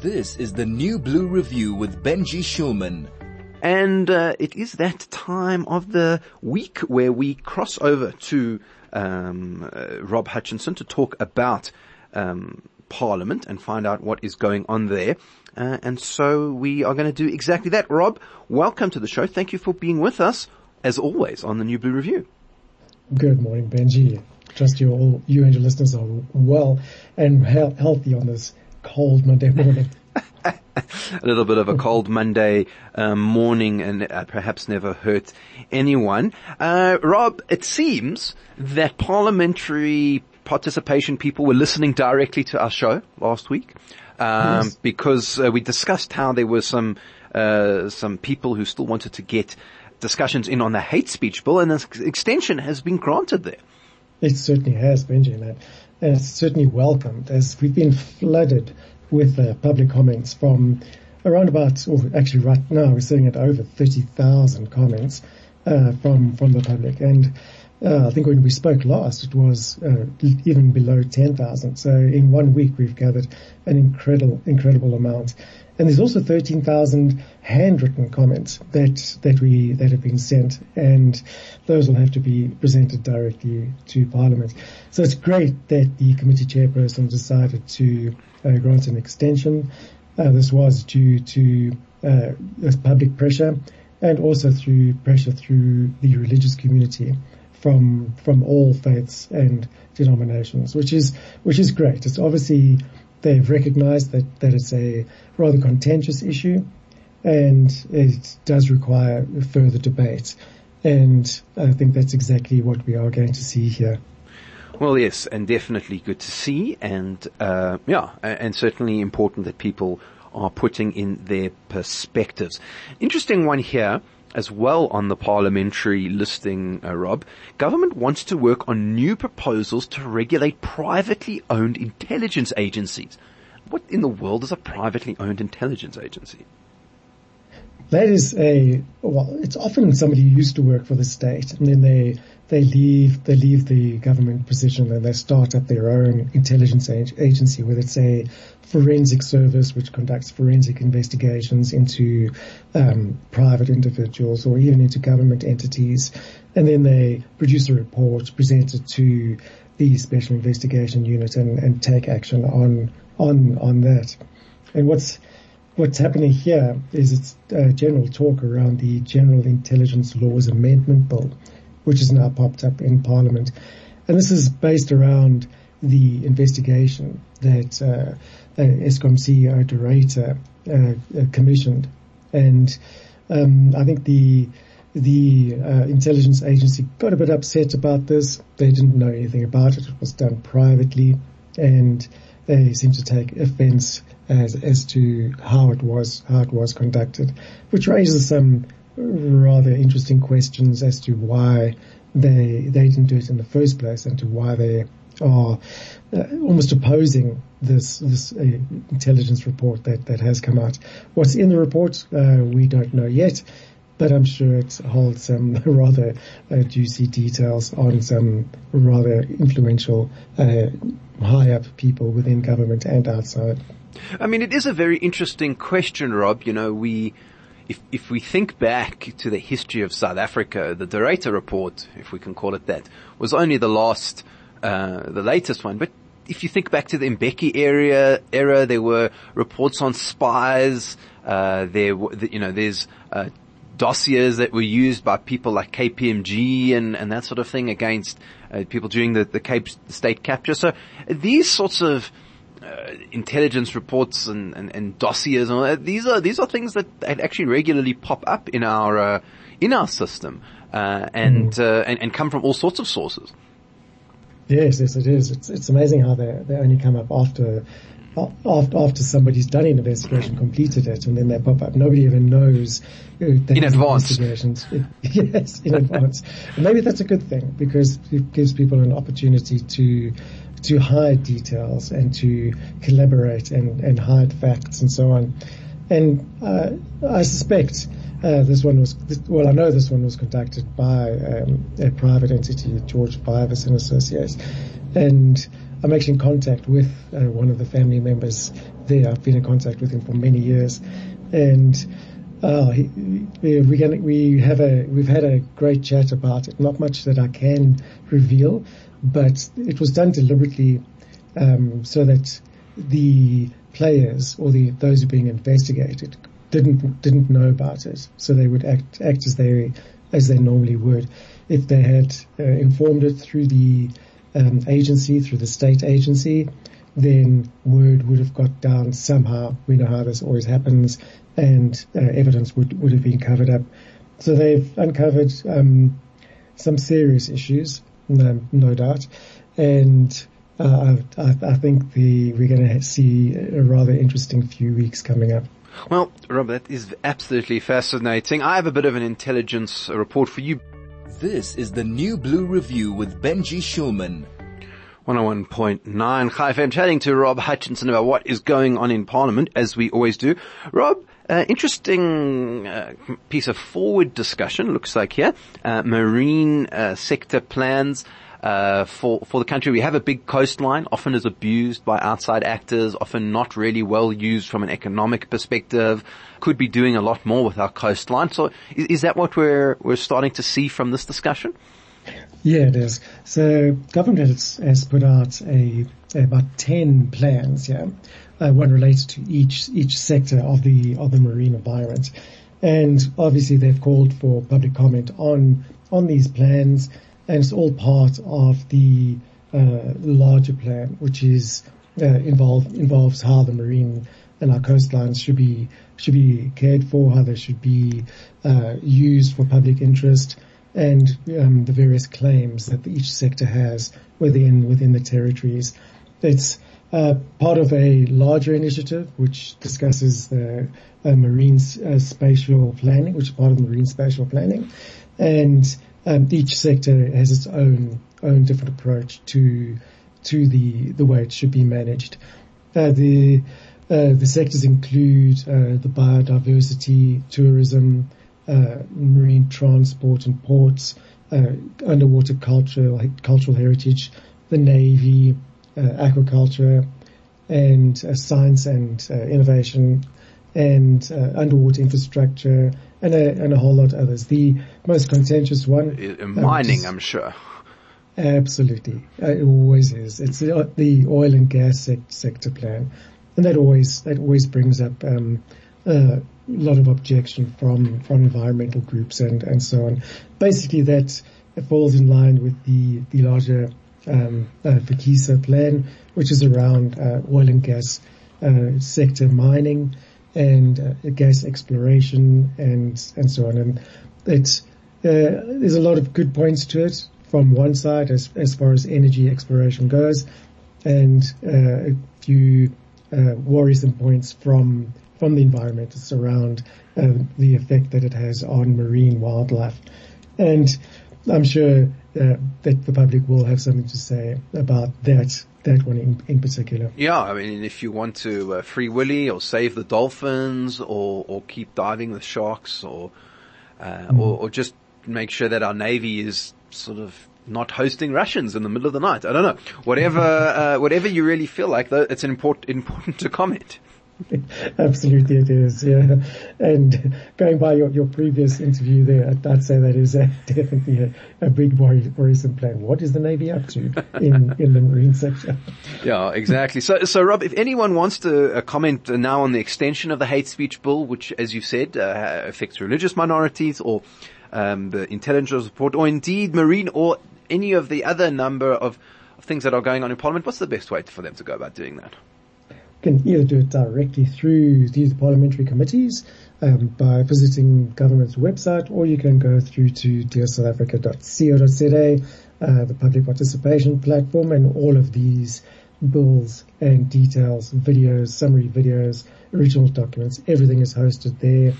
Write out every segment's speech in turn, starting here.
This is the New Blue Review with Benji Shulman. And uh, it is that time of the week where we cross over to um, uh, Rob Hutchinson to talk about um, Parliament and find out what is going on there. Uh, and so we are going to do exactly that. Rob, welcome to the show. Thank you for being with us, as always, on the New Blue Review. Good morning, Benji. Trust you all, you and your listeners are well and he- healthy on this cold Monday morning. a little bit of a cold Monday um, morning and uh, perhaps never hurt anyone. Uh, Rob, it seems that parliamentary participation people were listening directly to our show last week um, Yes. because uh, we discussed how there were some uh, some people who still wanted to get discussions in on the hate speech bill, and an extension has been granted there. It certainly has, Benji, and it's certainly welcomed as we've been flooded with uh, public comments from around about, or actually right now we're sitting at over 30,000 comments uh, from from the public. And uh, I think when we spoke last, it was uh, even below 10,000. So in one week we've gathered an incredible, incredible amount. And there's also 13,000 handwritten comments that, that we, that have been sent and those will have to be presented directly to Parliament. So it's great that the committee chairperson decided to uh, grant an extension. Uh, this was due to uh, public pressure and also through pressure through the religious community from from all faiths and denominations, which is which is great. It's obviously they've recognised that that it's a rather contentious issue, and it does require further debate. And I think that's exactly what we are going to see here. Well, yes, and definitely good to see, and uh, yeah, and certainly important that people are putting in their perspectives. Interesting one here as well on the parliamentary listing, uh, Rob. Government wants to work on new proposals to regulate privately owned intelligence agencies. What in the world is a privately owned intelligence agency? That is a well. It's often somebody who used to work for the state, and then they they leave they leave the government position and they start up their own intelligence ag- agency, whether it's a forensic service which conducts forensic investigations into um, private individuals or even into government entities, and then they produce a report, present it to the special investigation unit, and, and take action on on on that. And what's what's happening here is it's uh, general talk around the General Intelligence Laws Amendment Bill, which has now popped up in Parliament. And this is based around the investigation that uh, uh, Eskom CEO De Ruyter uh, uh, commissioned. And um, I think the the uh, intelligence agency got a bit upset about this. They didn't know anything about it. It was done privately, and they seem to take offence as as to how it was how it was conducted, which raises some rather interesting questions as to why they they didn't do it in the first place and to why they are uh, almost opposing this this uh, intelligence report that that has come out. What's in the report uh, we don't know yet but I'm sure it holds some rather uh, juicy details on some rather influential uh, high up people within government and outside. I mean, it is a very interesting question, Rob. You know, we, if, if we think back to the history of South Africa, the De Ruyter report, if we can call it that, was only the last, uh, the latest one. But if you think back to the Mbeki area, era, there were reports on spies, uh, there, you know, there's, uh, dossiers that were used by people like KPMG and, and that sort of thing against uh, people during the, the Cape state capture. So these sorts of uh, intelligence reports and, and, and dossiers and all that, these are these are things that, that actually regularly pop up in our uh, in our system uh, and, uh, and and come from all sorts of sources. Yes, yes, it is. It's it's amazing how they they only come up after after after somebody's done an investigation, completed it, and then they pop up. Nobody even knows uh, that In advance. Investigations. yes, in advance. And maybe that's a good thing because it gives people an opportunity to to hide details and to collaborate and, and hide facts and so on. And uh, I suspect uh, this one was, well, I know this one was conducted by um, a private entity, George Fivaz and Associates. And I'm actually in contact with uh, one of the family members there. I've been in contact with him for many years, and uh, he, we gonna, we have a we've had a great chat about it. Not much that I can reveal, but it was done deliberately um, so that the players or the those who are being investigated didn't didn't know about it, so they would act act as they as they normally would if they had uh, informed it through the um, agency, through the state agency, then word would have got down somehow. We know how this always happens, and uh, evidence would, would have been covered up. So they've uncovered um, some serious issues, no, no doubt, and uh, I, I, think the we're going to see a rather interesting few weeks coming up. Well, Rob, that is absolutely fascinating. I have a bit of an intelligence report for you. This is the New Blue Review with Benji Shulman. 101.9 Chai FM chatting to Rob Hutchinson about what is going on in Parliament, as we always do. Rob, uh, interesting uh, piece of forward discussion, looks like here. Uh, marine uh, sector plans uh, for for the country. We have a big coastline, often is abused by outside actors, often not really well used from an economic perspective. Could be doing a lot more with our coastline. So, is, is that what we're we're starting to see from this discussion? Yeah, it is. So government has, has put out a, about 10 plans, yeah, uh, one related to each, each sector of the, of the marine environment. And obviously they've called for public comment on, on these plans and it's all part of the, uh, larger plan, which is, uh, involve, involves how the marine and our coastlines should be, should be cared for, how they should be, uh, used for public interest, and um, the various claims that each sector has within within the territories. It's uh, part of a larger initiative which discusses the uh, marine uh, spatial planning, which is part of marine spatial planning, and um, each sector has its own own different approach to to the the way it should be managed. Uh, the uh, the sectors include uh, the biodiversity, tourism, marine transport and ports, uh, underwater culture, cultural heritage, the navy, uh, aquaculture, and science and innovation, and underwater infrastructure, and a, and a whole lot of others. The most contentious one, mining, um, I'm sure. Absolutely, it always is. It's the, the oil and gas sector plan, and that always that always brings up um, uh, lot of objection from from environmental groups and and so on. Basically, that falls in line with the the larger um, uh, plan, which is around uh, oil and gas uh, sector mining and uh, gas exploration and and so on. And it's uh, there's a lot of good points to it from one side as as far as energy exploration goes, and uh, a few worrisome points from from the environmentalists around uh, the effect that it has on marine wildlife. And I'm sure uh, that the public will have something to say about that that one in, in particular. Yeah, I mean, if you want to uh, free willy or save the dolphins or or keep diving with sharks or mm. or, or just make sure that our navy is sort of not hosting Russians in the middle of the night. I don't know. Whatever, uh, whatever you really feel like, though, it's an important, important to comment. Absolutely, it is. Yeah, and going by your, your previous interview there, I'd, say that is a, definitely a, a big worry, worrisome plan. What is the Navy up to in in the marine sector? Yeah, exactly. So, so Rob, if anyone wants to uh, comment now on the extension of the hate speech bill, which, as you said, uh, affects religious minorities, or um, the intelligence report, or indeed marine, or any of the other number of, of things that are going on in Parliament, what's the best way for them to go about doing that? Can either do it directly through these parliamentary committees um, by visiting government's website, or you can go through to dearsouthafrica.co.za, uh, the public participation platform, and all of these bills and details, videos, summary videos, original documents, everything is hosted there,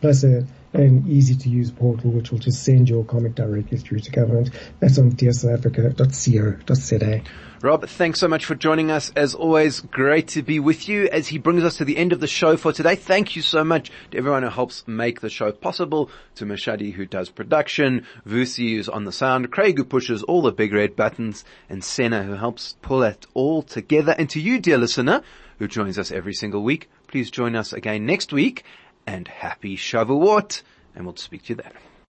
plus a, an easy to use portal which will just send your comment directly through to government. That's on dearsouthafrica.co.za. Rob, thanks so much for joining us. As always, great to be with you as he brings us to the end of the show for today. Thank you so much to everyone who helps make the show possible, to Mashadi who does production, Vusi who's on the sound, Craig who pushes all the big red buttons, and Senna who helps pull it all together, and to you, dear listener, who joins us every single week. Please join us again next week and happy Shavuot and we'll speak to you then.